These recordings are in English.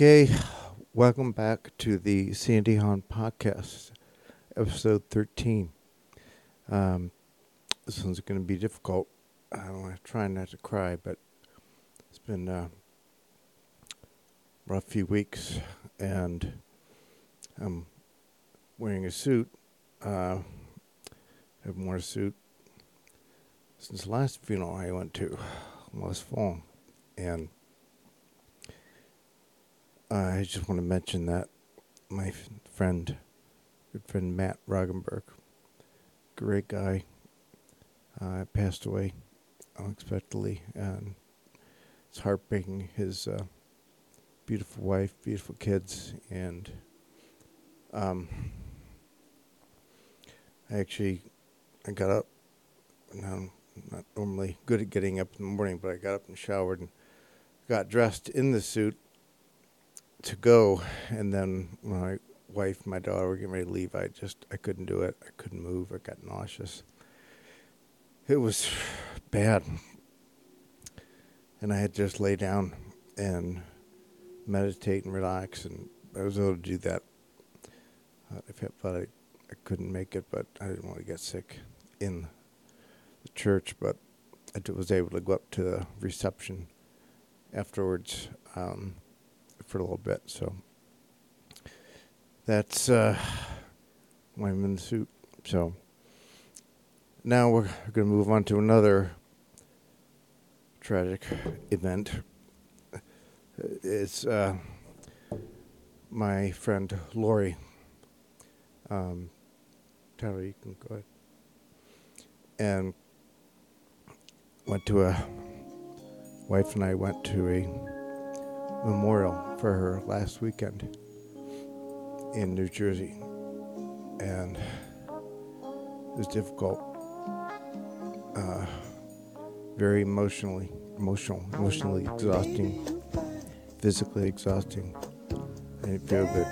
Okay, welcome back to the Sandy Hahn podcast, episode 13. Um, this one's going to be difficult. I'm trying not to cry, but it's been a rough few weeks, and I'm wearing a suit. Uh, I haven't worn a suit since the last funeral I went to last fall, and I just want to mention that my friend, good friend Matt Roggenberg, great guy, uh, passed away unexpectedly, and it's heartbreaking. His uh, beautiful wife, beautiful kids, and um, I actually I got up. I'm not normally good at getting up in the morning, but I got up and showered and got dressed in the suit to go, and then my wife, and my daughter were getting ready to leave. I just I couldn't do it. I couldn't move. I got nauseous. It was bad, and I had just lay down and meditate and relax, and I was able to do that. Uh, I felt I, I couldn't make it, but I didn't want to get sick in the church. But I was able to go up to the reception afterwards. Um, for a little bit. So that's uh, why I'm in the suit. So now we're going to move on to another tragic event. It's uh, my friend Lori. Um, Tyler, you can go ahead. And went to a wife and I went to a memorial for her last weekend in New Jersey, and it was difficult, uh, very emotionally, emotional, emotionally exhausting, physically exhausting. I didn't feel good,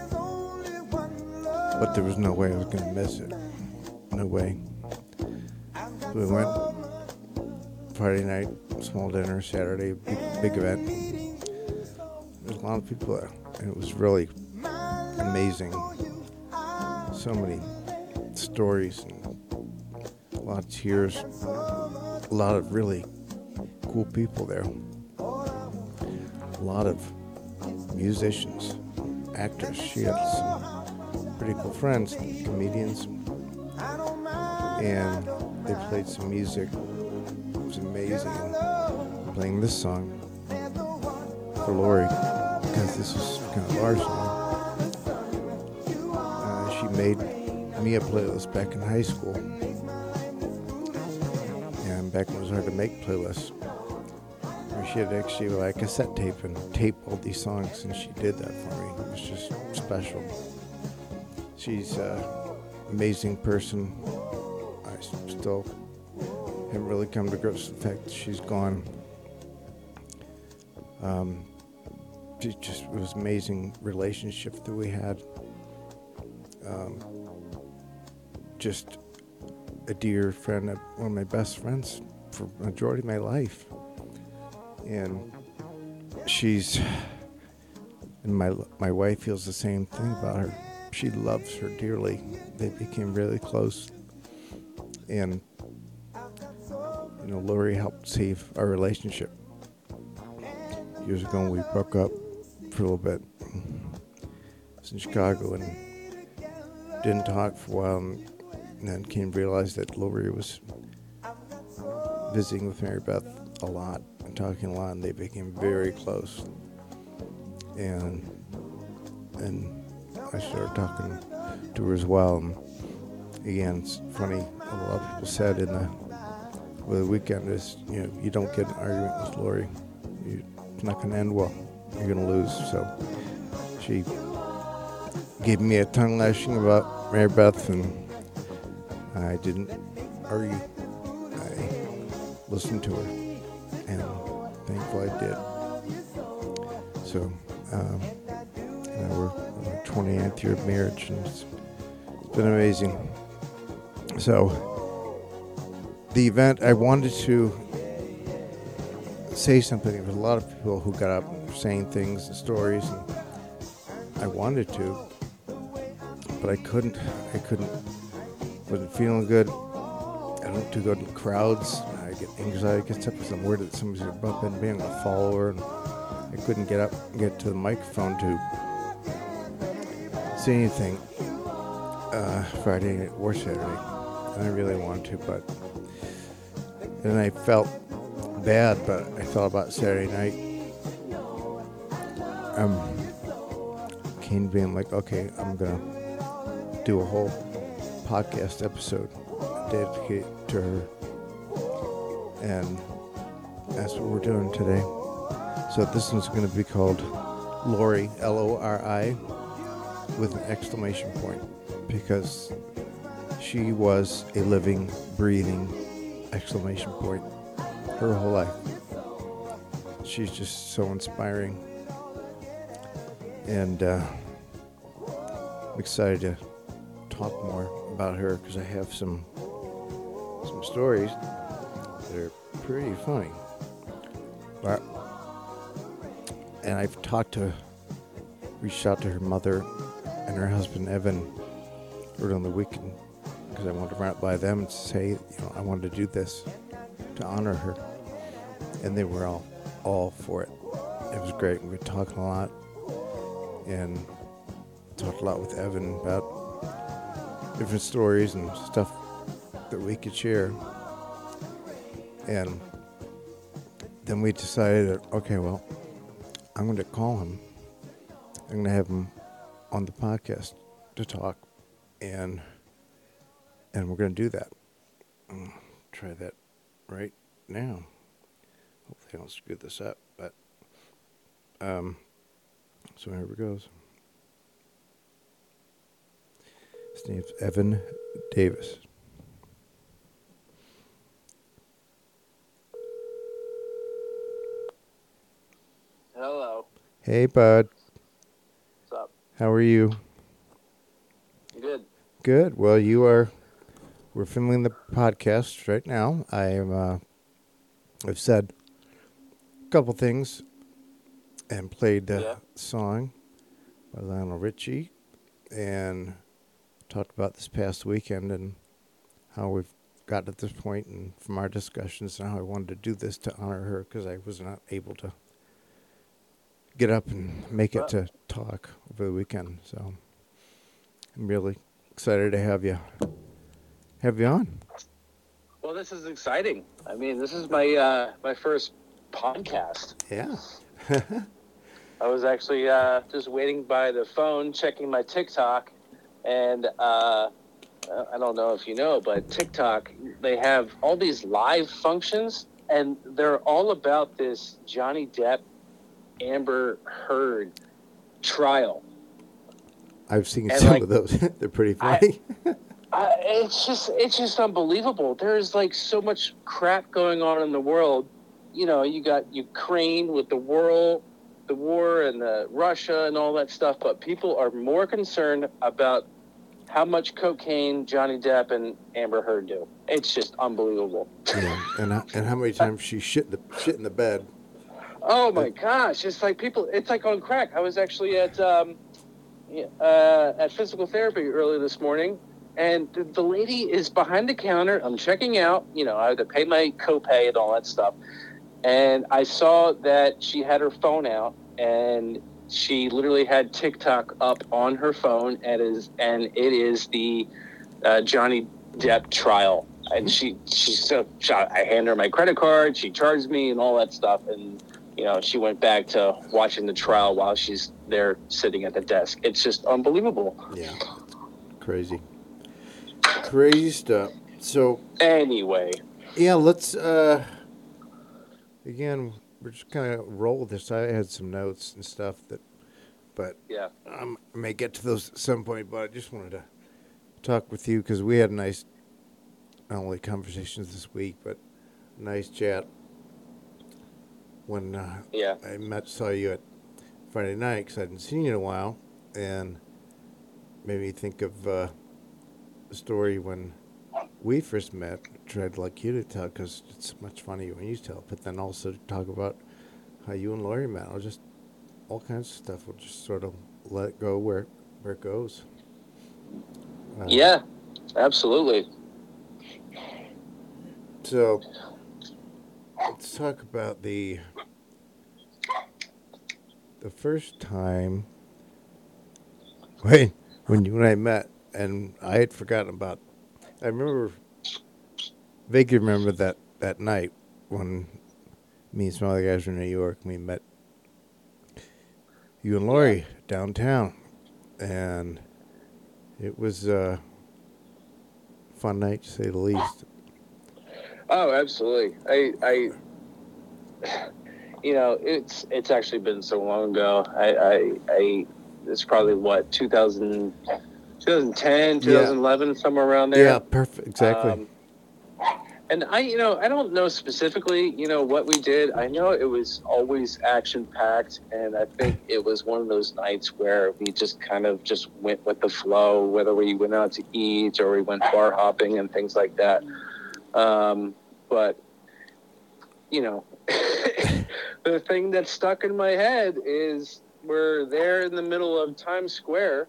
but there was no way I was going to miss it. No way. So we went Friday night, small dinner. Saturday, big, big event lot of people there, and it was really amazing. So many stories and a lot of tears, a lot of really cool people there, a lot of musicians, actors. She had some pretty cool friends, comedians, and they played some music. It was amazing. Playing this song for Lori because this was kind of our. Uh, she made me a playlist back in high school. And back when it was hard to make playlists. She had actually like a cassette tape and tape all these songs, and she did that for me. It was just special. She's an amazing person. I still haven't really come to grips with the fact that she's gone. Um, it just was amazing relationship that we had. Um, just a dear friend, one of my best friends for majority of my life, and she's and my my wife feels the same thing about her. She loves her dearly. They became really close, and you know, Lori helped save our relationship. Years ago, when we broke up, for a little bit. Was in Chicago and didn't talk for a while, and then came to realize that Lori was visiting with Mary Beth a lot and talking a lot, and they became very close. And and I started talking to her as well. And again, it's funny. A lot of people said in the over the weekend is you know you don't get an argument with Lori, it's not going to end well you're going to lose. So she gave me a tongue lashing about Mary Beth, and I didn't argue. I listened to her, and thankfully I did. So, um, we're our 28th year of marriage, and it's been amazing. So, the event, I wanted to say something. There was a lot of people who got up and were saying things and stories. And I wanted to, but I couldn't. I couldn't. wasn't feeling good. I don't do good in crowds. I get anxiety gets up because I'm worried that somebody's gonna bump into me. I'm gonna fall over, and I couldn't get up and get to the microphone to say anything uh, Friday or Saturday, and I really wanted to, but then I felt bad, but I thought about Saturday night. Um, Kane being like, okay, I'm gonna do a whole podcast episode dedicated to her, and that's what we're doing today. So this one's gonna be called Lori, L O R I, with an exclamation point, because she was a living, breathing exclamation point her whole life. She's just so inspiring. And uh, I'm excited to talk more about her because I have some some stories that are pretty funny. But and I've talked to reached out to her mother and her husband Evan early on the weekend because I wanted to run by them and say, you know, I wanted to do this to honor her, and they were all all for it. It was great. We were talking a lot, and talked a lot with Evan about different stories and stuff that we could share. And then we decided that okay, well, I'm going to call him. I'm going to have him on the podcast to talk, and and we're going to do that. Mm, Try that right now. Hopefully, I don't screw this up. But um, so here it goes. His name's Evan Davis. Hello. Hey, bud. What's up? How are you? Good. Good. Well, you are. We're filming the podcast right now. I am. Uh, I've said a couple things and played the Yeah. song by Lionel Richie, and talked about this past weekend and how we've got to this point, and from our discussions, and how I wanted to do this to honor her because I was not able to get up and make it to talk over the weekend. So I'm really excited to have you have you on. Well, this is exciting. I mean, this is my uh, my first podcast. Yeah. I was actually uh, just waiting by the phone, checking my TikTok, and uh, I don't know if you know, but TikTok they have all these live functions, and they're all about this Johnny Depp, Amber Heard trial. I've seen And, some like, of those. They're pretty I- Uh, it's just it's just unbelievable. There's like so much crap going on in the world. You know, you got Ukraine with the world, the war, and the Russia and all that stuff. But people are more concerned about how much cocaine Johnny Depp and Amber Heard do. It's just unbelievable. yeah. And how- and how many times she shit in the shit in the bed. Oh my gosh! It's like people. It's like on crack. I was actually at um, uh, at physical therapy early this morning, and the, lady is behind the counter. I'm checking out. You know, I had to pay my copay and all that stuff, and I saw that she had her phone out, and she literally had TikTok up on her phone, and is and it is the uh, Johnny Depp trial. And she, she's so, I hand her my credit card. She charged me and all that stuff, and you know, she went back to watching the trial while she's there sitting at the desk. It's just unbelievable. Yeah. Crazy. Crazy stuff. So Anyway, yeah, let's uh again we're just kinda roll with this. I had some notes and stuff that but yeah, um, I may get to those at some point, but I just wanted to talk with you because we had nice, not only conversations this week, but nice chat when uh, yeah, I met saw you at Friday night because I hadn't seen you in a while, and made me think of uh, story when we first met. Tried like you to tell because it's much funnier when you tell, but then also talk about how you and Lori met. Or just all kinds of stuff We'll just sort of let it go where where it goes. Uh, Yeah, absolutely. So let's talk about the the first time when when you and I met, and I had forgotten about. I remember vaguely remember that that night when me and some other guys were in New York. We met you and Lori downtown, and it was a fun night to say the least. Oh, absolutely. I, I, you know, it's it's actually been so long ago. I, I, I it's probably what 2000, 2010, 2011, somewhere around there. Yeah, perfect. Exactly. Um, and I, you know, I don't know specifically, you know, what we did. I know it was always action packed, and I think it was one of those nights where we just kind of just went with the flow, whether we went out to eat or we went bar hopping and things like that. Um, but you know, the thing that stuck in my head is we're there in the middle of Times Square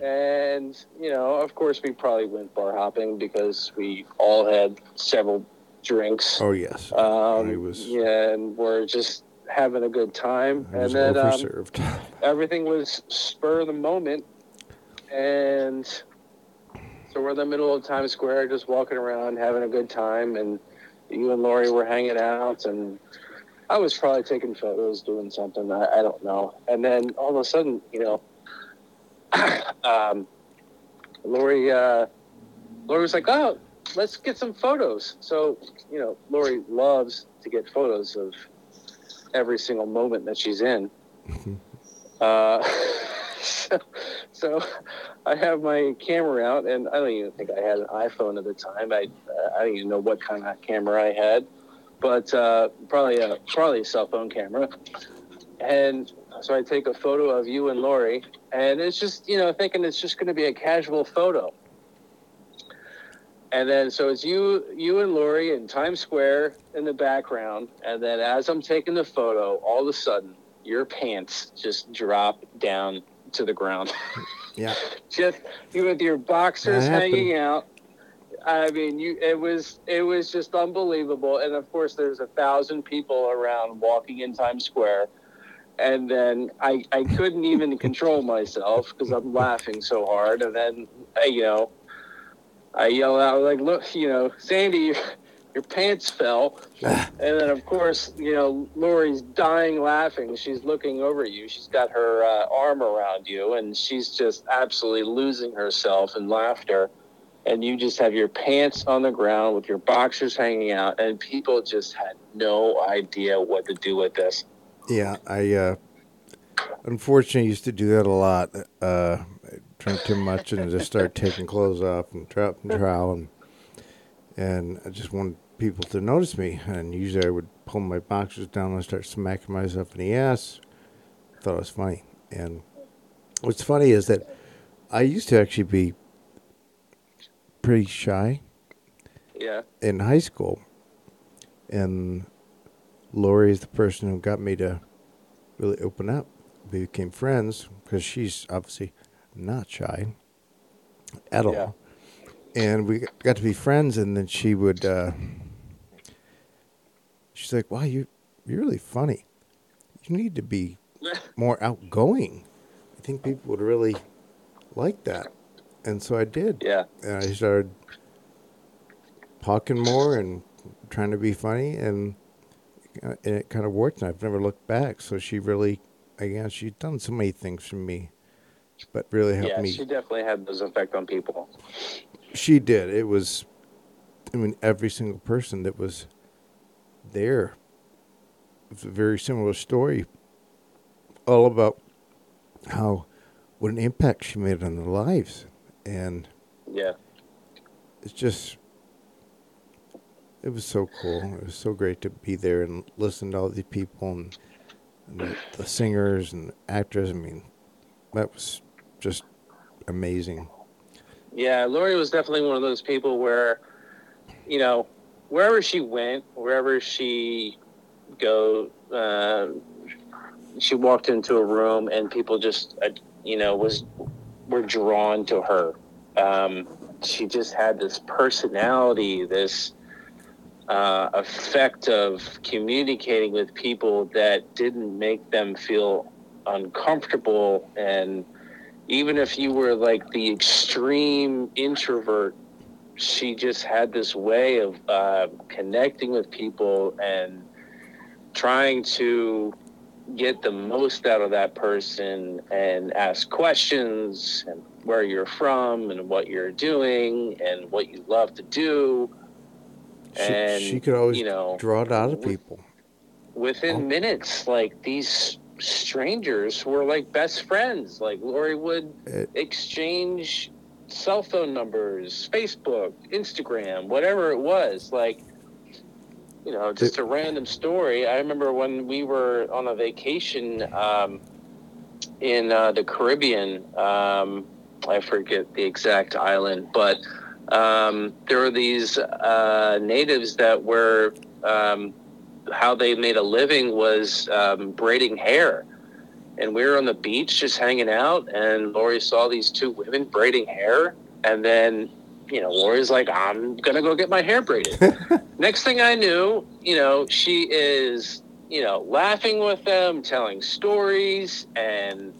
and, you know, of course, we probably went bar hopping because we all had several drinks. oh yes, Um, I was- Yeah, and we're just having a good time. I and then um, everything was spur of the moment. And so we're in the middle of Times Square, just walking around, having a good time. And you and Lori were hanging out. And I was probably taking photos, doing something. I, I don't know. And then all of a sudden, you know, um, Lori, uh, Lori was like, oh, let's get some photos. So, you know, Lori loves to get photos of every single moment that she's in. Uh, so, so I have my camera out, and I don't even think I had an iPhone at the time. I uh, I don't even know what kind of camera I had, but uh, probably a probably a cell phone camera. And so I take a photo of you and Lori, and it's just you know thinking it's just going to be a casual photo. And then so it's you you and Lori in Times Square in the background, and then as I'm taking the photo, all of a sudden your pants just drop down to the ground. yeah, just you with your boxers hanging out. I mean, you it was it was just unbelievable. And of course, there's a thousand people around walking in Times Square, and then I I couldn't even control myself because I'm laughing so hard. And then uh, you know, I yell out like, "Look, you know, Sandy, your, your pants fell." and then of course, you know, Lori's dying laughing. She's looking over at you. She's got her uh, arm around you, and she's just absolutely losing herself in laughter. And you just have your pants on the ground with your boxers hanging out, and people just had no idea what to do with this. Yeah. I uh, unfortunately used to do that a lot. Uh, I drank too much and just start taking clothes off and drop and trowel, and and I just wanted people to notice me. And usually I would pull my boxers down and start smacking myself in the ass. Thought it was funny. And what's funny is that I used to actually be pretty shy. Yeah, in high school, and Lori is the person who got me to really open up. We became friends because she's obviously not shy at all, Yeah. and we got to be friends. And then she would, uh, she's like, "Wow, you you're really funny. You need to be more outgoing. I think people would really like that." And so I did yeah, and I started talking more and trying to be funny, and, and it kind of worked. And I've never looked back. So she really, again, she's done so many things for me, but really helped yeah. me. She definitely had those effect on people. She did. It was, I mean, every single person that was there. It's a very similar story, all about how what an impact she made on their lives, and Yeah, it's just it was so cool. It was so great to be there and listen to all these people and, and the, the singers and actors. I mean, that was just amazing. Yeah, Lori was definitely one of those people where, you know, wherever she went, wherever she go, uh, she walked into a room and people just uh, you know was were drawn to her. Um, she just had this personality, this uh, effect of communicating with people that didn't make them feel uncomfortable and even if you were like the extreme introvert she just had this way of uh, connecting with people and trying to get the most out of that person and ask questions and where you're from and what you're doing and what you love to do. She, and she could always you know, draw it out of people. within Oh. minutes, like these strangers were like best friends. Like Lori would It- exchange cell phone numbers, Facebook, Instagram, whatever it was. Like, you know, just a random story. I remember when we were on a vacation um, in uh, the Caribbean. Um, I forget the exact island, but um, there were these uh, natives that were um, how they made a living was um, braiding hair. And we were on the beach just hanging out, and Lori saw these two women braiding hair. And then, you know, Lori's like, I'm going to go get my hair braided. Next thing I knew, you know, she is, you know, laughing with them, telling stories, and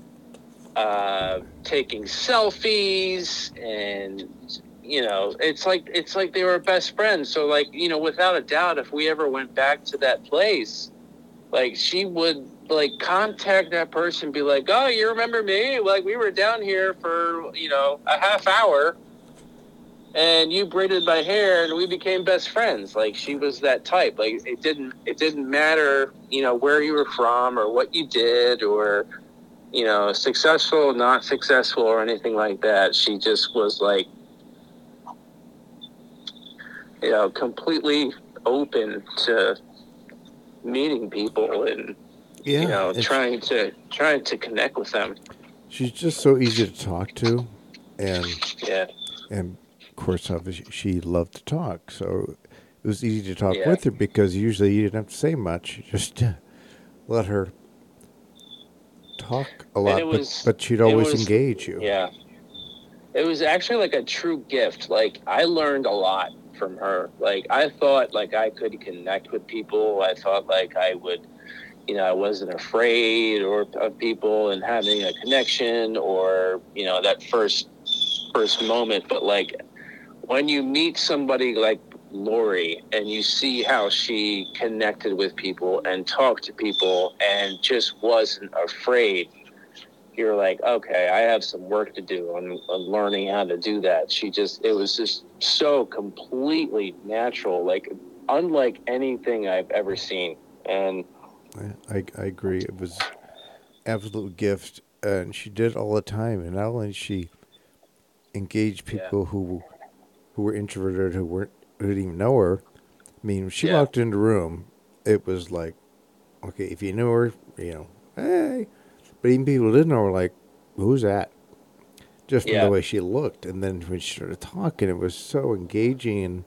uh, taking selfies and you know it's like it's like they were best friends. So like you know without a doubt if we ever went back to that place like she would like contact that person be like oh you remember me? Like we were down here for you know a half hour and you braided my hair and we became best friends. Like she was that type. Like it didn't it didn't matter you know where you were from or what you did or you know successful not successful or anything like that. She just was like you know completely open to meeting people and Yeah, you know trying to trying to connect with them she's just so easy to talk to, and yeah and of course, obviously, she loved to talk, so it was easy to talk Yeah. with her because usually you didn't have to say much; you just let her talk a lot. was- but but she'd always was- engage you. Yeah. It was actually like a true gift. Like I learned a lot from her. Like I thought like I could connect with people. I thought like I would you know, I wasn't afraid or of people and having a connection or, you know, that first first moment. But like when you meet somebody like Lori and you see how she connected with people and talked to people and just wasn't afraid you're like, okay, I have some work to do on, on learning how to do that. She just, it was just so completely natural, like unlike anything I've ever seen. And I, I, I agree. It was absolute gift, and she did it all the time. And not only she engage Yeah. people who who were introverted, who weren't who didn't even know her. I mean, she Yeah. walked into the room, it was like, okay, if you knew her, you know, hey. But even people didn't know were like, who's that? Just from Yeah. the way she looked, and then when she started talking, it was so engaging and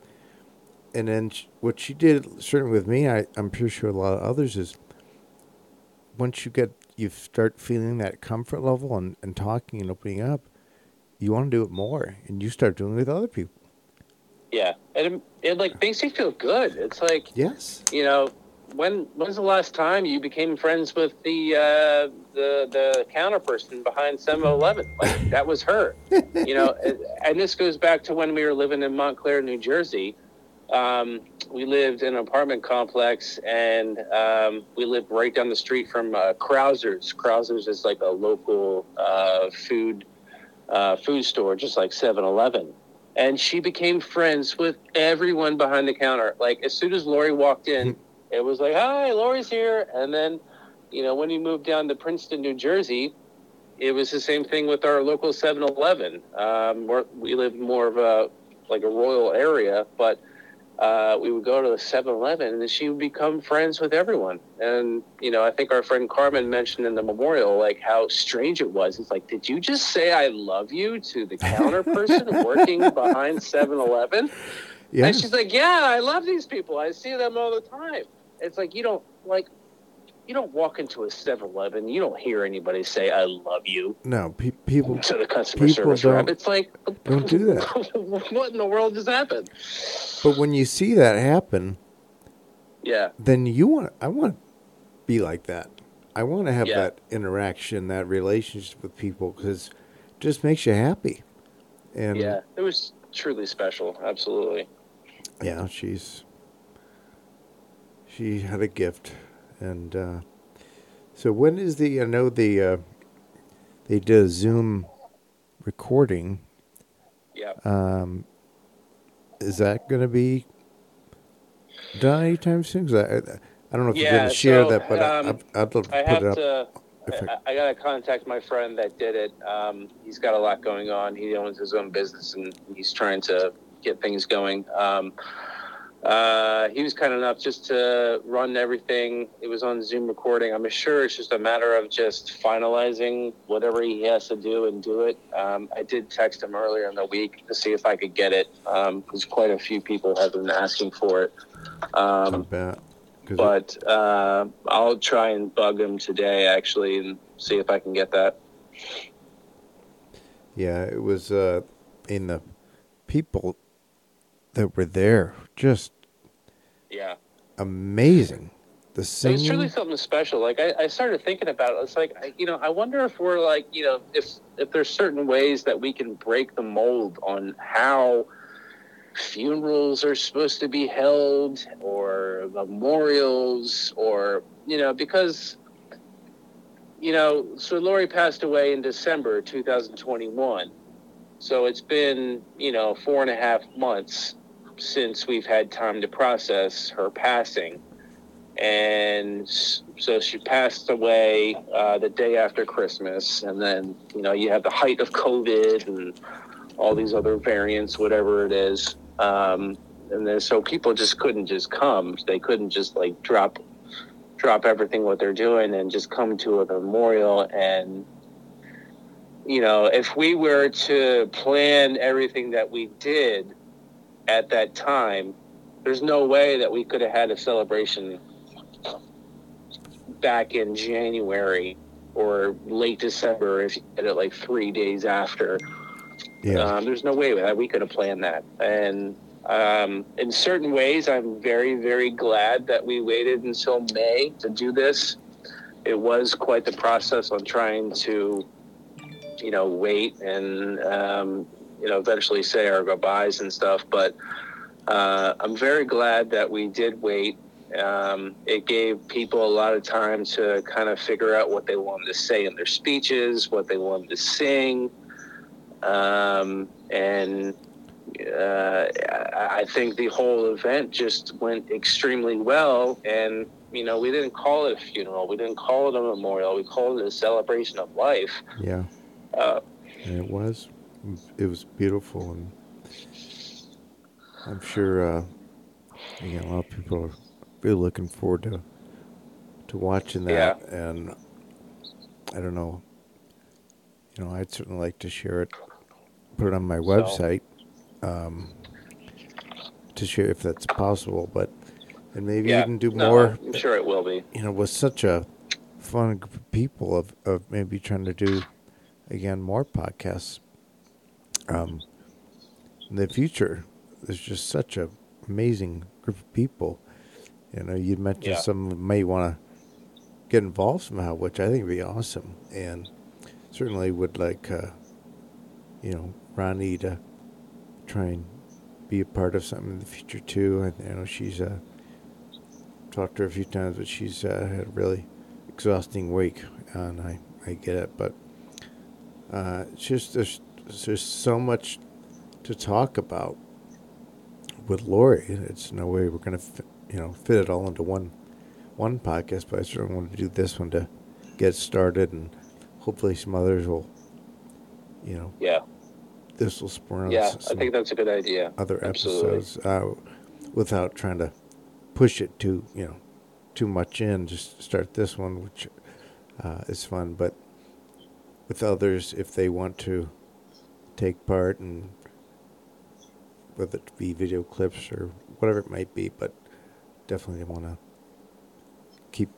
and then sh what she did, certainly with me, I, I'm pretty sure a lot of others is once you get you start feeling that comfort level and, and talking and opening up, you want to do it more, and you start doing it with other people. yeah, and it, it like makes you feel good. It's like, Yes. you know, when when's the last time you became friends with the uh, the the counter person behind 7-Eleven? Like that was her. you know, and, this goes back to when we were living in Montclair, New Jersey. Um, we lived in an apartment complex, and um, we lived right down the street from uh, Krauszer's. Krauszer's is like a local uh, food uh, food store, just like 7-Eleven. And she became friends with everyone behind the counter. Like as soon as Lori walked in, it was like, "Hi, Lori's here." And then, you know, when you moved down to Princeton, New Jersey, it was the same thing with our local 7-Eleven. Um, we're, we lived more of a like a rural area, but uh, we would go to the 7-Eleven, and she would become friends with everyone. And you know, I think our friend Carmen mentioned in the memorial like how strange it was. It's like, did you just say "I love you" to the counter person working behind 7-Eleven? And she's like, "Yeah, I love these people. I see them all the time." It's like you don't like you don't walk into a 7-Eleven, you don't hear anybody say "I love you" No, pe- people to the customer service rep. It's like, don't do that. what in the world just happened? But when you see that happen, Yeah, then you want. I want to be like that. I want to have Yeah. that interaction, that relationship with people, because it just makes you happy. And yeah, it was truly special. Absolutely. Yeah, she's she had a gift, and uh, so when is the? I know the uh, they did a Zoom recording. Yeah. Um, is that going to be done anytime soon? 'Cause I, I, I don't know if you're going to share so, that, but I- um, I'd, I'd love to I put have it up. to. I- I, I gotta contact my friend that did it. Um, he's got a lot going on. He owns his own business and he's trying to get things going. Um, uh, he was kind enough just to run everything. It was on Zoom recording. I'm sure it's just a matter of just finalizing whatever he has to do and do it. Um, I did text him earlier in the week to see if I could get it because quite a few people have been asking for it. I Um, bet. but uh, I'll try and bug him today actually and see if I can get that. Yeah, it was uh, in the people that were there, just Yeah, amazing. The it was truly something special. Like I, I started thinking about it. It's like I, you know, I wonder if we're like you know if if there's certain ways that we can break the mold on how funerals are supposed to be held or memorials or you know because you know so Lori passed away in December 2021 so it's been you know four and a half months since we've had time to process her passing. And so she passed away uh, the day after Christmas. And then you know you have the height of COVID and all these other variants whatever it is. Um, and then so people just couldn't just come. They couldn't just like drop drop everything what they're doing and just come to a memorial. And you know if we were to plan everything that we did at that time there's no way that we could have had a celebration back in January or late December if you did it like three days after yeah, um, there's no way that we could have planned that. And um, in certain ways, I'm very, very glad that we waited until May to do this. It was quite the process on trying to, you know, wait and, um, you know, eventually say our goodbyes and stuff. But uh, I'm very glad that we did wait. Um, it gave people a lot of time to kind of figure out what they wanted to say in their speeches, what they wanted to sing um, and uh, I think the whole event just went extremely well. And you know, we didn't call it a funeral, we didn't call it a memorial, we called it a celebration of life. yeah. Uh, And it was, it was beautiful, and I'm sure, uh, again, a lot of people are really looking forward to to watching that. And I don't know, you know, I'd certainly like to share it, put it on my website, um, to share if that's possible. But and maybe yeah, even do no, more. I'm sure it will be. you know, with such a fun group of people of, of maybe trying to do again more podcasts um, in the future. There's just such a amazing group of people. You know, you mentioned Yeah. some may want to get involved somehow, which I think would be awesome, and certainly would like, uh, you know, Ronnie to try and be a part of something in the future too. I you know she's uh, talked to her a few times, but she's uh, had a really exhausting week, and I, I get it. But uh, it's just there's there's so much to talk about with Lori. It's no way we're gonna fit, you know fit it all into one one podcast, but I certainly want to do this one to get started, and hopefully some others will, you know, Yeah, this will spur on yeah, I think that's a good idea. other absolutely. episodes uh, without trying to push it too you know too much in. Just start this one, which uh, is fun, but with others, if they want to take part and whether it be video clips or whatever it might be, but definitely want to keep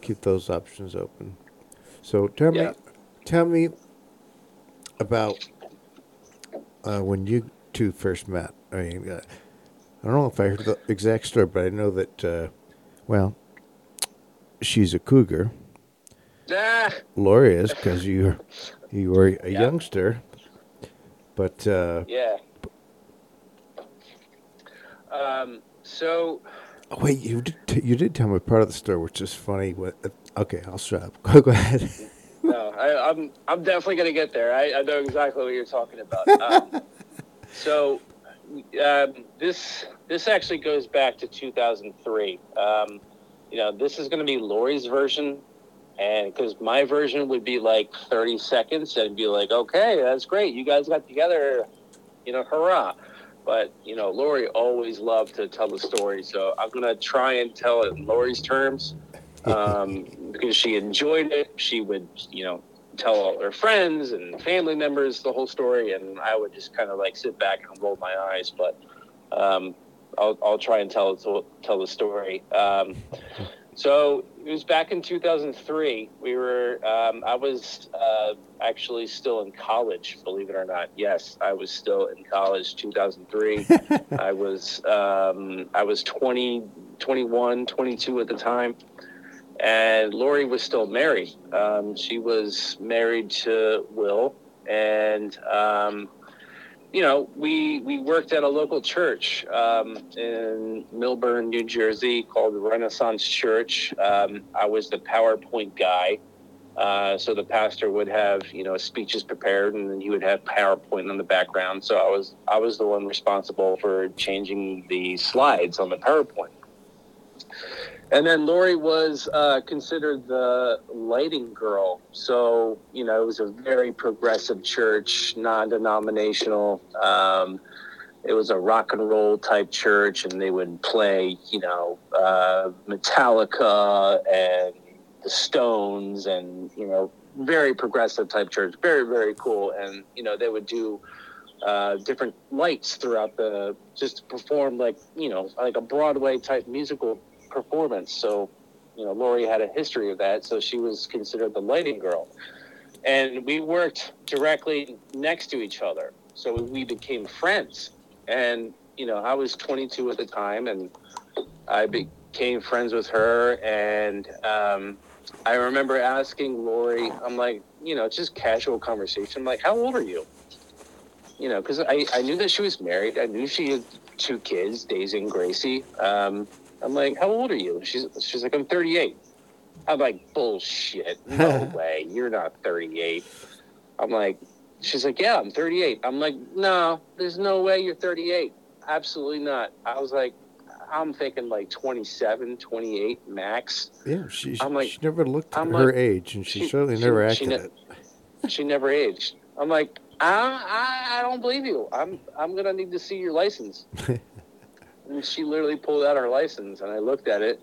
keep those options open. So tell Yeah. me, tell me about uh, when you two first met. I mean, uh, I don't know if I heard the exact story, but I know that. Uh, well, she's a cougar. Ah, Lori is because you you were a Yeah. youngster. But uh, yeah. Um, so oh, wait, you did t- you did tell me part of the story, which is funny. What? Uh, okay, I'll shut up. Go, go ahead. no, I, I'm I'm definitely gonna get there. I, I know exactly what you're talking about. Um, so um, this this actually goes back to 2003. Um, you know, this is going to be Lori's version, and because my version would be like 30 seconds, and be like, okay, that's great, you guys got together, you know, hurrah. But you know, Lori always loved to tell the story, so I'm gonna try and tell it in Lori's terms um, because she enjoyed it. She would, you know, tell all her friends and family members the whole story, and I would just kind of like sit back and roll my eyes. But um, I'll, I'll try and tell tell the story. Um, so it was back in 2003. We were, um, I was uh, actually still in college, believe it or not. Yes, I was still in college. 2003. I was, um, I was 20, 21, 22 at the time and Lori was still married. Um, she was married to Will, and um, you know, we we worked at a local church um, in Millburn, New Jersey, called Renaissance Church. Um, I was the PowerPoint guy. Uh, so the pastor would have, you know, speeches prepared, and then he would have PowerPoint in the background. So I was I was the one responsible for changing the slides on the PowerPoint. And then Lori was uh, considered the lighting girl. So, you know, it was a very progressive church, non denominational. Um, it was a rock and roll type church, and they would play, you know, uh, Metallica and the Stones, and, you know, very progressive type church. Very, very cool. And, you know, they would do uh, different lights throughout the, just to perform like, you know, like a Broadway type musical performance. So, you know, Lori had a history of that, so she was considered the lighting girl. And we worked directly next to each other, so we became friends. And you know, I was 22 at the time, and I became friends with her. And um, I remember asking Lori, I'm like, you know, just casual conversation. I'm like, how old are you? You know, because I, I knew that she was married. I knew she had two kids, Daisy and Gracie. Um, I'm like, how old are you? She's she's like, I'm 38. I'm like, bullshit. No way. You're not 38. I'm like, she's like, yeah, I'm 38. I'm like, no, there's no way you're 38. Absolutely not. I was like, I'm thinking like 27, 28 max. Yeah, she, I'm like- she never looked I'm her like- age, and she, she- certainly she- never acted ne- it. She never aged. I'm like, I, I, I don't believe you. I'm, I'm gonna need to see your license. and she literally pulled out her license, and I looked at it.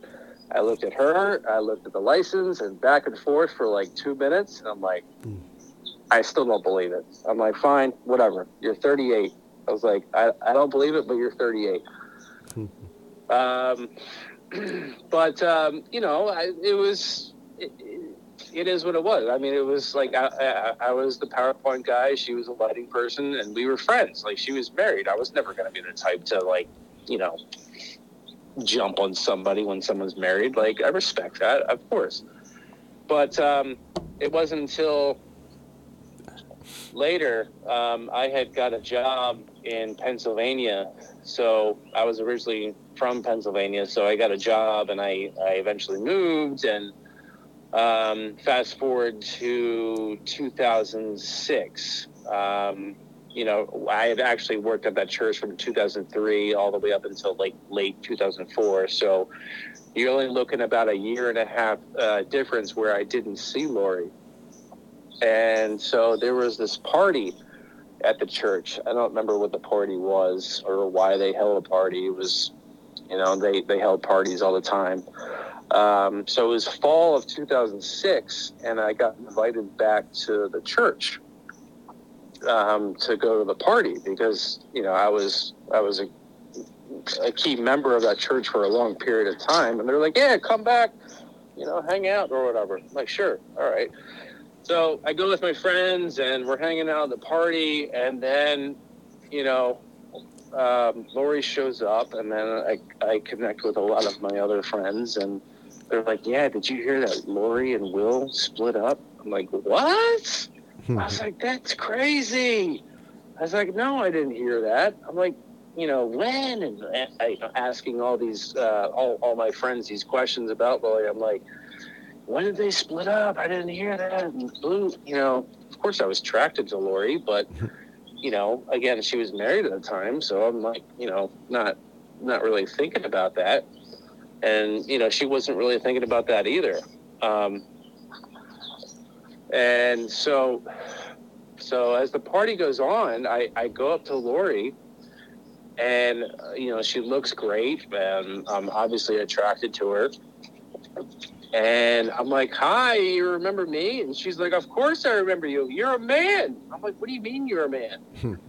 I looked at her. I looked at the license, and back and forth for like two minutes. And I'm like, Mm. I still don't believe it. I'm like, fine, whatever. You're 38. I was like, I, I don't believe it, but you're 38. um, but um, you know, I, it was. It, it is what it was. I mean, it was like I, I, I was the PowerPoint guy. She was a lighting person, and we were friends. Like she was married. I was never going to be the type to like, you know, jump on somebody when someone's married. Like I respect that, of course. But um, it wasn't until later um, I had got a job in Pennsylvania. So I was originally from Pennsylvania, so I got a job, and I, I eventually moved and um, fast forward to 2006. You know, I had actually worked at that church from 2003 all the way up until like late 2004. So you're only looking about a year and a half uh, difference where I didn't see Lori. And so there was this party at the church. I don't remember what the party was or why they held a party. It was, you know, they, they held parties all the time. Um, so it was fall of 2006, and I got invited back to the church um, to go to the party because you know I was I was a, a key member of that church for a long period of time, and they're like, "Yeah, come back, you know, hang out or whatever. I'm like, sure, all right. So I go with my friends and we're hanging out at the party, and then, you know, um, Lori shows up, and then I, I connect with a lot of my other friends, and they're like, "Yeah, did you hear that Lori and Will split up?" I'm like, "What?" I was like, "That's crazy." I was like, "No, I didn't hear that." I'm like, you know, when and I, asking all these uh, all all my friends these questions about Lori. I'm like, when did they split up? I didn't hear that. And blue, you know, of course I was attracted to Lori, but you know, again, she was married at the time, so I'm like, you know, not not really thinking about that, and you know, she wasn't really thinking about that either. Um, and so, so as the party goes on, I, I go up to Lori, and uh, you know, she looks great, and I'm obviously attracted to her. And I'm like, hi, you remember me? And she's like, of course I remember you. You're a man. I'm like, what do you mean you're a man?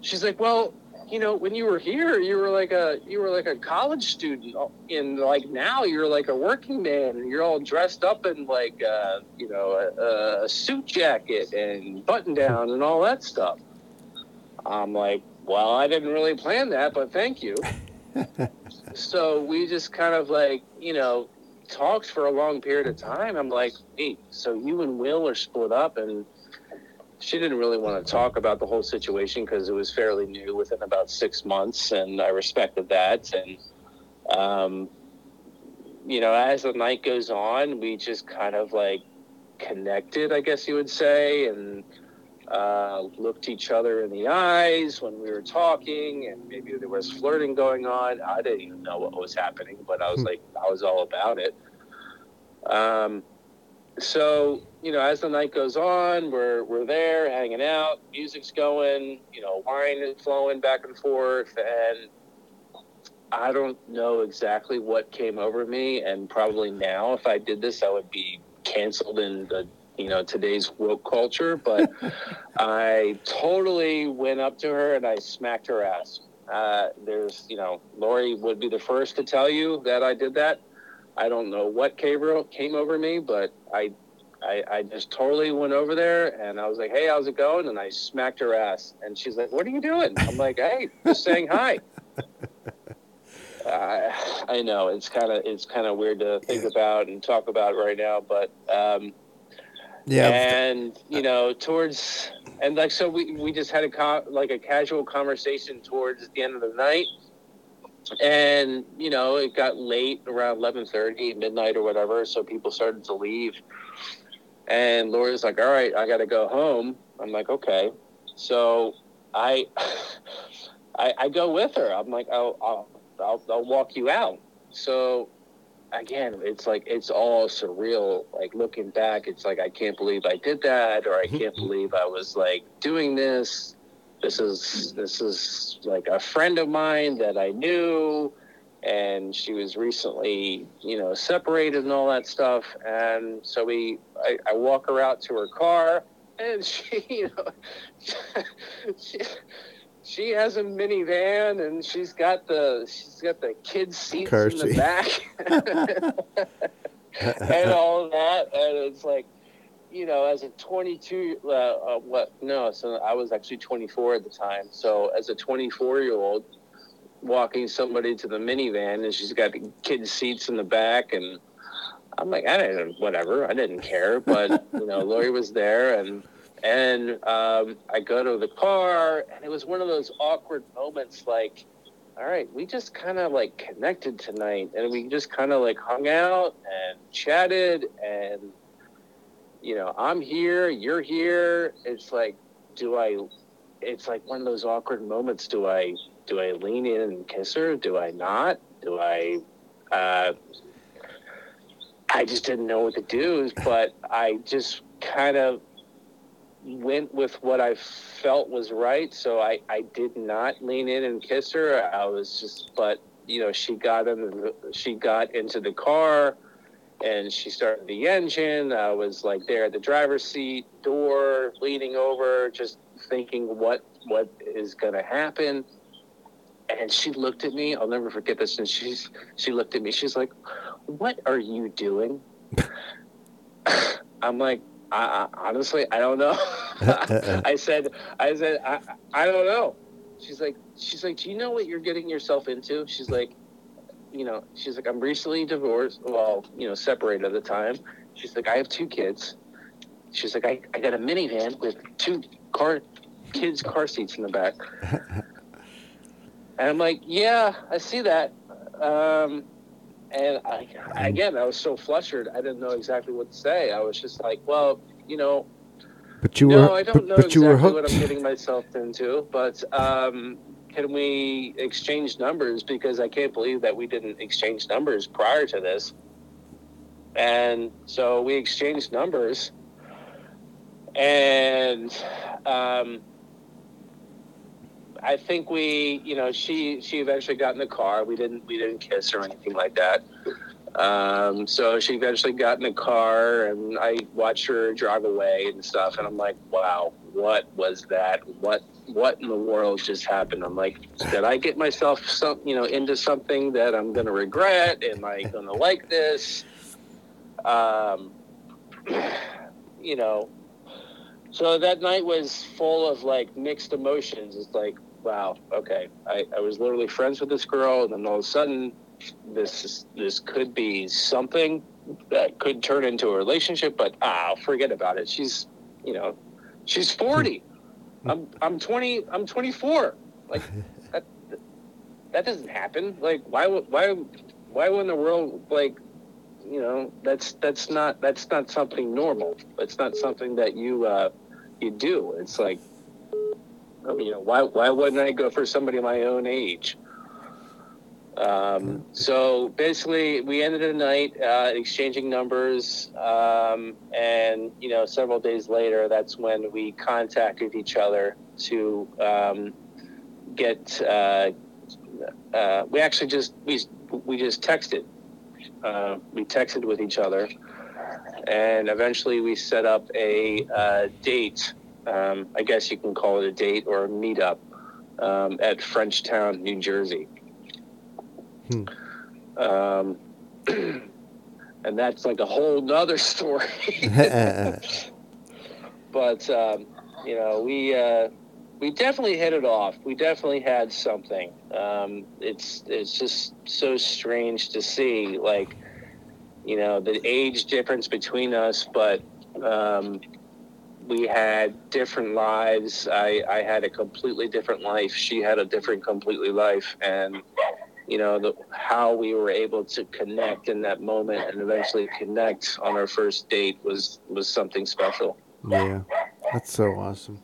she's like, well, you know, when you were here, you were like a you were like a college student, and like now you're like a working man, and you're all dressed up in like uh, you know a, a suit jacket and button down and all that stuff. I'm like, well, I didn't really plan that, but thank you. so we just kind of like you know talked for a long period of time. I'm like, hey, so you and Will are split up, and she didn't really want to talk about the whole situation because it was fairly new within about six months, and I respected that. And um, you know, as the night goes on, we just kind of like connected, I guess you would say, and uh, looked each other in the eyes when we were talking, and maybe there was flirting going on. I didn't even know what was happening, but I was like, I was all about it. Um, so you know, as the night goes on, we're we're there hanging out, music's going, you know, wine is flowing back and forth, and I don't know exactly what came over me, and probably now, if I did this, I would be canceled in the you know today's woke culture but i totally went up to her and i smacked her ass. Uh, there's you know lori would be the first to tell you that i did that. I don't know what came, came over me but I, I i just totally went over there and i was like hey how's it going and i smacked her ass and she's like what are you doing i'm like hey just saying hi I, I know it's kind of it's kind of weird to think about and talk about right now, but um, yeah. And you know, towards and like so, we we just had a co- like a casual conversation towards the end of the night, and you know, it got late around eleven thirty, midnight or whatever. So people started to leave, and Lori's like, "All right, I got to go home." I'm like, "Okay." So I I, I go with her. I'm like, "I'll I'll I'll, I'll walk you out." So again, it's like it's all surreal. Like looking back, it's like I can't believe I did that, or I mm-hmm. can't believe I was like doing this. This is this is like a friend of mine that I knew, and she was recently, you know, separated and all that stuff. And so we, I, I walk her out to her car, and she, you know, she, she has a minivan and she's got the she's got the kids seats Car in the seat. back and all that and it's like you know as a 22 uh, uh, what no so i was actually 24 at the time so as a 24 year old walking somebody to the minivan and she's got the kids seats in the back and i'm like i didn't whatever i didn't care but you know lori was there and and um, I go to the car, and it was one of those awkward moments like, all right, we just kind of like connected tonight, and we just kind of like hung out and chatted, and you know, I'm here, you're here. It's like, do I? It's like one of those awkward moments. Do I? Do I lean in and kiss her? Do I not? Do I? Uh, I just didn't know what to do, but I just kind of went with what I felt was right. So I, I did not lean in and kiss her. I was just, but you know, she got in, the, she got into the car, and she started the engine. I was like there at the driver's seat, door, leaning over, just thinking what what is going to happen. And she looked at me. I'll never forget this. And she's she looked at me. She's like, "What are you doing?" I'm like, I, I, honestly, I don't know. I said, I said, I, I don't know. She's like, she's like, do you know what you're getting yourself into? She's like, you know, she's like, I'm recently divorced. Well, you know, separated at the time. She's like, I have two kids. She's like, I, I got a minivan with two car kids' car seats in the back. and I'm like, yeah, I see that. Um, and I, again, I was so flustered, I didn't know exactly what to say. I was just like, well, you know, But you no, were, I don't know but exactly you were what. I'm getting myself into, but um, can we exchange numbers? Because I can't believe that we didn't exchange numbers prior to this. And so we exchanged numbers, and um, I think we, you know, she she eventually got in the car. We didn't we didn't kiss or anything like that. Um, so she eventually got in the car, and I watched her drive away and stuff. And I'm like, wow, what was that? What what in the world just happened? I'm like, did I get myself some, you know, into something that I'm gonna regret? Am I gonna like this? Um, you know, so that night was full of like mixed emotions. It's like, wow, okay, I, I was literally friends with this girl, and then all of a sudden, this is, this could be something that could turn into a relationship. But ah, forget about it. She's, you know, she's forty. I'm I'm twenty. I'm twenty four. Like that. That doesn't happen. Like why would why why would in the world like you know that's that's not that's not something normal. It's not something that you uh, you do. It's like you know why why wouldn't I go for somebody my own age? Um, so basically, we ended the night uh, exchanging numbers, um, and you know, several days later, that's when we contacted each other to um, get. Uh, uh, we actually just we we just texted. Uh, we texted with each other, and eventually we set up a uh, date. Um, I guess you can call it a date or a meetup um, at Frenchtown, New Jersey. Hmm. Um, and that's like a whole nother story. but um, you know, we uh, we definitely hit it off. We definitely had something. Um, it's it's just so strange to see, like, you know, the age difference between us, but um, we had different lives. I I had a completely different life. She had a different completely life, and you know the, how we were able to connect in that moment and eventually connect on our first date was was something special. Yeah, that's so awesome.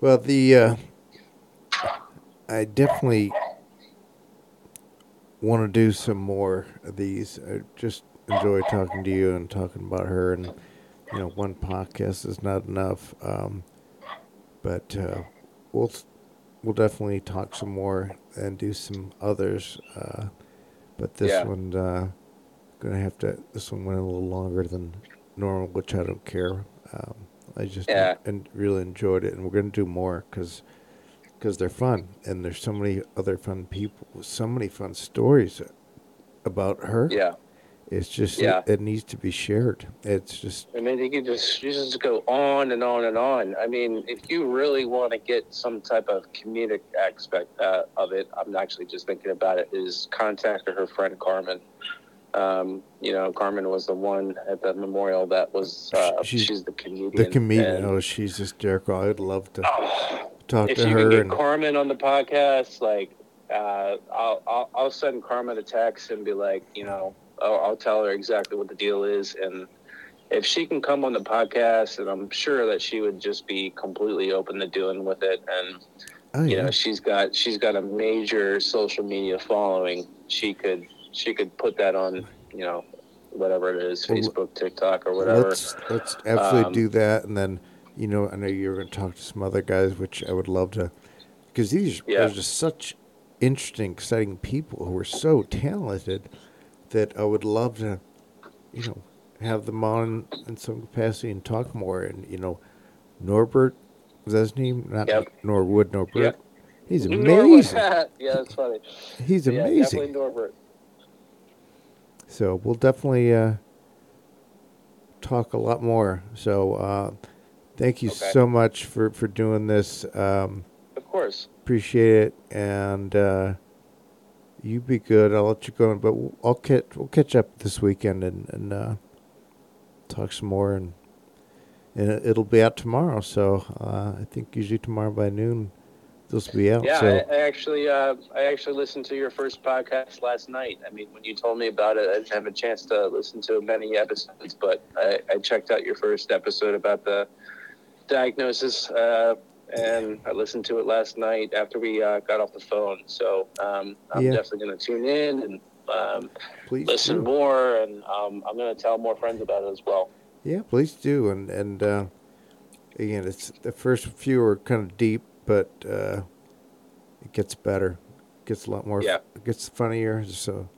Well, the uh, I definitely want to do some more of these. I just enjoy talking to you and talking about her, and you know, one podcast is not enough. Um, but uh, we'll we'll definitely talk some more and do some others. Uh, but this Yeah. one uh, gonna have to. This one went a little longer than normal, which I don't care. Um, I just Yeah. and really enjoyed it, and we're gonna do more because because they're fun, and there's so many other fun people, with so many fun stories about her. Yeah, It's just Yeah. it, needs to be shared. It's just I mean, you can just you just go on and on and on. I mean, if you really want to get some type of comedic aspect uh, of it, I'm actually just thinking about it. Is contact her friend Carmen. Um, you know, Carmen was the one at the memorial that was. Uh, She's she's, the comedian. the comedian. and- Oh, she's just hysterical. I'd love to Oh, talk if to you her can get and Carmen on the podcast, like, uh, I'll, I'll I'll send Carmen a text and be like, you know, I'll, I'll tell her exactly what the deal is, and if she can come on the podcast, and I'm sure that she would just be completely open to doing with it, and oh you know, she's got she's got a major social media following. She could she could put that on, you know, whatever it is, Facebook, TikTok, or whatever. let's let's absolutely Um, do that, and then you know I know you're going to talk to some other guys, which I would love to, because these Yeah. are just such interesting, exciting people who are so talented that I would love to, you know, have them on in some capacity and talk more. And you know, Norbert was that his name? Not Yep. Norwood. Norbert. Yep. He's amazing. yeah, that's funny. He's Yeah, amazing. definitely Norbert. So we'll definitely uh, talk a lot more. So uh, thank you Okay. so much for for doing this. Um, Of course. appreciate it, and uh, you be good. I'll let you go, but we'll- I'll catch we'll catch up this weekend and and uh, talk some more, and and it- it'll be out tomorrow. So uh, I think usually tomorrow by noon, those will be out. Yeah, so I, I actually, uh, I actually listened to your first podcast last night. I mean, when you told me about it, I didn't have a chance to listen to many episodes, but I, I checked out your first episode about the diagnosis, uh, and I listened to it last night after we uh, got off the phone. So um, I'm Yeah. definitely going to tune in and um, please listen do. more, and um, I'm going to tell more friends about it as well. Yeah, please do. And and uh, again, it's the first few are kind of deep, but uh, it gets better. It gets a lot more. Yeah. It gets funnier. So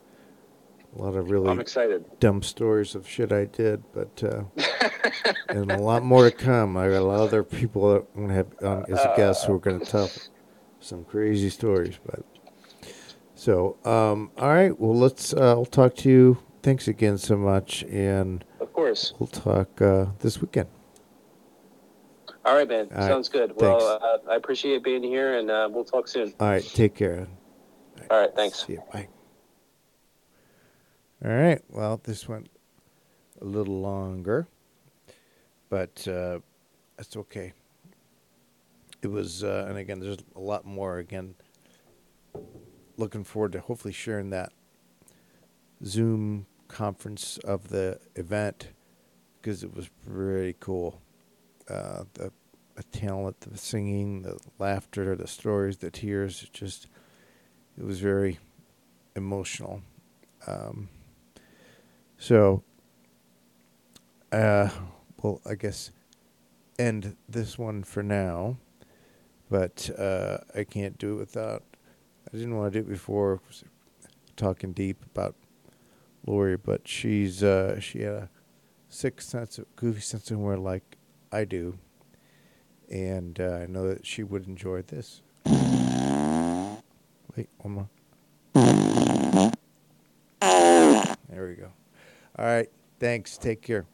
a lot of really I'm excited. dumb stories of shit I did, but uh, and a lot more to come. I got a lot of other people that I'm gonna have on as guests who are gonna tell some crazy stories. But so um, all right, well let's. Uh, I'll talk to you. Thanks again so much, and Of course. we'll talk uh, this weekend. All right, man. All right. Sounds good. Well, uh, I appreciate being here, and uh, we'll talk soon. All right, take care. All right. Thanks. See you. Bye. All right. Well, this went a little longer, but uh, that's okay. It was, uh, and again, there's a lot more. Again, looking forward to hopefully sharing that Zoom conference of the event because it was pretty cool. Uh, the, the talent, the singing, the laughter, the stories, the tears. It just, it was very emotional. Um, so, uh, well, I guess end this one for now, but uh, I can't do it without. I didn't want to do it before talking deep about Lori, but she's uh, she had a sick sense of goofy sense of humor like I do, and uh, I know that she would enjoy this. Wait, one more. There we go. All right. Thanks. Take care.